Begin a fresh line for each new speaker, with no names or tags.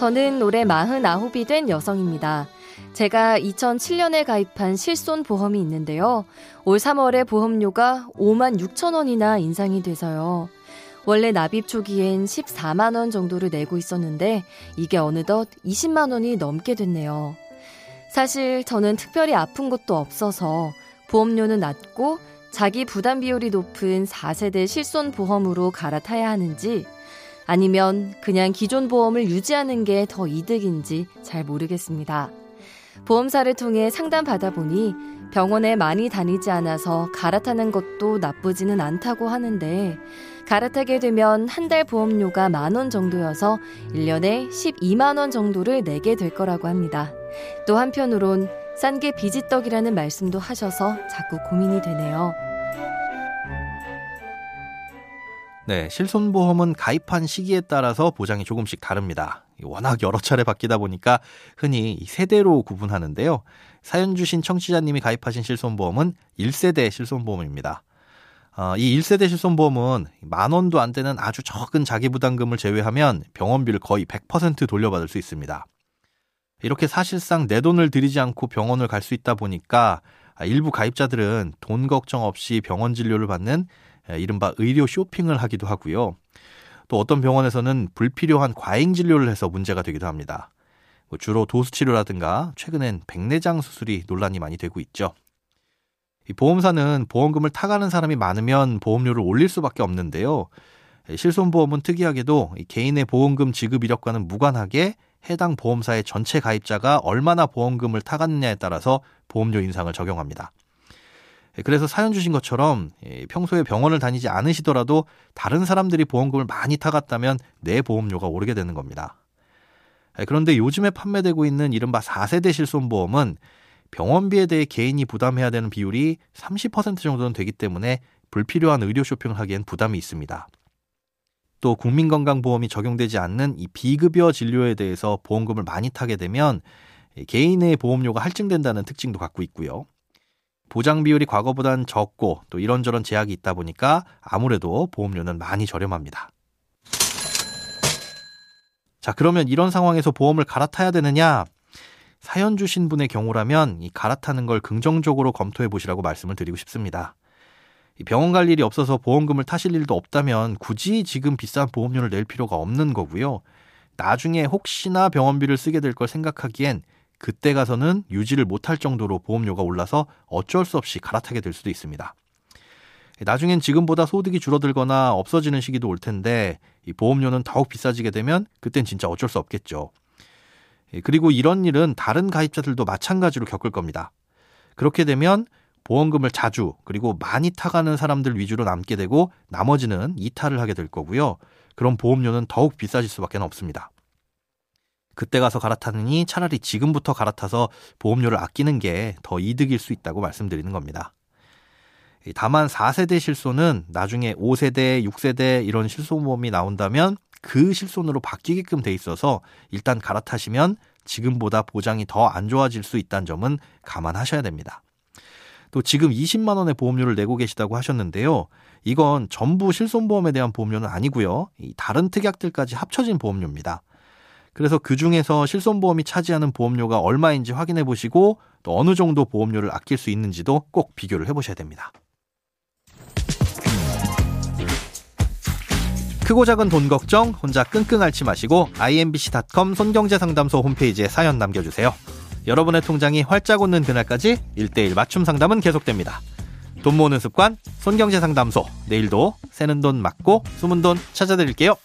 저는 올해 49이 된 여성입니다. 제가 2007년에 가입한 실손 보험이 있는데요. 올 3월에 보험료가 5만 6천 원이나 인상이 돼서요. 원래 납입 초기엔 14만 원 정도를 내고 있었는데 이게 어느덧 20만 원이 넘게 됐네요. 사실 저는 특별히 아픈 것도 없어서 보험료는 낮고 자기 부담 비율이 높은 4세대 실손 보험으로 갈아타야 하는지 아니면 그냥 기존 보험을 유지하는 게 더 이득인지 잘 모르겠습니다. 보험사를 통해 상담 받아 보니 병원에 많이 다니지 않아서 갈아타는 것도 나쁘지는 않다고 하는데 갈아타게 되면 한 달 보험료가 만 원 정도여서 1년에 12만 원 정도를 내게 될 거라고 합니다. 또 한편으론 싼 게 비지떡이라는 말씀도 하셔서 자꾸 고민이 되네요.
네, 실손보험은 가입한 시기에 따라서 보장이 조금씩 다릅니다. 워낙 여러 차례 바뀌다 보니까 흔히 세대로 구분하는데요. 사연 주신 청취자님이 가입하신 실손보험은 1세대 실손보험입니다. 어, 이 1세대 실손보험은 만 원도 안 되는 아주 적은 자기부담금을 제외하면 병원비를 거의 100% 돌려받을 수 있습니다. 이렇게 사실상 내 돈을 들이지 않고 병원을 갈 수 있다 보니까 일부 가입자들은 돈 걱정 없이 병원 진료를 받는 예, 이른바 의료 쇼핑을 하기도 하고요. 또 어떤 병원에서는 불필요한 과잉 진료를 해서 문제가 되기도 합니다. 뭐 주로 도수 치료라든가 최근엔 백내장 수술이 논란이 많이 되고 있죠. 이 보험사는 보험금을 타가는 사람이 많으면 보험료를 올릴 수밖에 없는데요. 예, 실손보험은 특이하게도 개인의 보험금 지급 이력과는 무관하게 해당 보험사의 전체 가입자가 얼마나 보험금을 타갔느냐에 따라서 보험료 인상을 적용합니다. 예, 그래서 사연 주신 것처럼 예, 평소에 병원을 다니지 않으시더라도 다른 사람들이 보험금을 많이 타갔다면 내 보험료가 오르게 되는 겁니다. 예, 그런데 요즘에 판매되고 있는 이른바 4세대 실손보험은 병원비에 대해 개인이 부담해야 되는 비율이 30% 정도는 되기 때문에 불필요한 의료 쇼핑을 하기엔 부담이 있습니다. 또 국민건강보험이 적용되지 않는 이 비급여 진료에 대해서 보험금을 많이 타게 되면 개인의 보험료가 할증된다는 특징도 갖고 있고요. 보장 비율이 과거보단 적고 또 이런저런 제약이 있다 보니까 아무래도 보험료는 많이 저렴합니다. 자, 그러면 이런 상황에서 보험을 갈아타야 되느냐? 사연 주신 분의 경우라면 이 갈아타는 걸 긍정적으로 검토해 보시라고 말씀을 드리고 싶습니다. 병원 갈 일이 없어서 보험금을 타실 일도 없다면 굳이 지금 비싼 보험료를 낼 필요가 없는 거고요. 나중에 혹시나 병원비를 쓰게 될 걸 생각하기엔 그때 가서는 유지를 못할 정도로 보험료가 올라서 어쩔 수 없이 갈아타게 될 수도 있습니다. 나중엔 지금보다 소득이 줄어들거나 없어지는 시기도 올 텐데 이 보험료는 더욱 비싸지게 되면 그땐 진짜 어쩔 수 없겠죠. 그리고 이런 일은 다른 가입자들도 마찬가지로 겪을 겁니다. 그렇게 되면 보험금을 자주 그리고 많이 타가는 사람들 위주로 남게 되고 나머지는 이탈을 하게 될 거고요. 그럼 보험료는 더욱 비싸질 수밖에 없습니다. 그때 가서 갈아타느니 차라리 지금부터 갈아타서 보험료를 아끼는 게 더 이득일 수 있다고 말씀드리는 겁니다. 다만 4세대 실손은 나중에 5세대, 6세대 이런 실손보험이 나온다면 그 실손으로 바뀌게끔 돼 있어서 일단 갈아타시면 지금보다 보장이 더 안 좋아질 수 있다는 점은 감안하셔야 됩니다. 또 지금 20만 원의 보험료를 내고 계시다고 하셨는데요. 이건 전부 실손보험에 대한 보험료는 아니고요. 다른 특약들까지 합쳐진 보험료입니다. 그래서 그 중에서 실손보험이 차지하는 보험료가 얼마인지 확인해 보시고 또 어느 정도 보험료를 아낄 수 있는지도 꼭 비교를 해 보셔야 됩니다. 크고 작은 돈 걱정 혼자 끙끙 앓지 마시고 imbc.com 손경제상담소 홈페이지에 사연 남겨주세요. 여러분의 통장이 활짝 웃는 그날까지 1대1 맞춤 상담은 계속됩니다. 돈 모으는 습관 손경제상담소 내일도 새는 돈 맞고 숨은 돈 찾아드릴게요.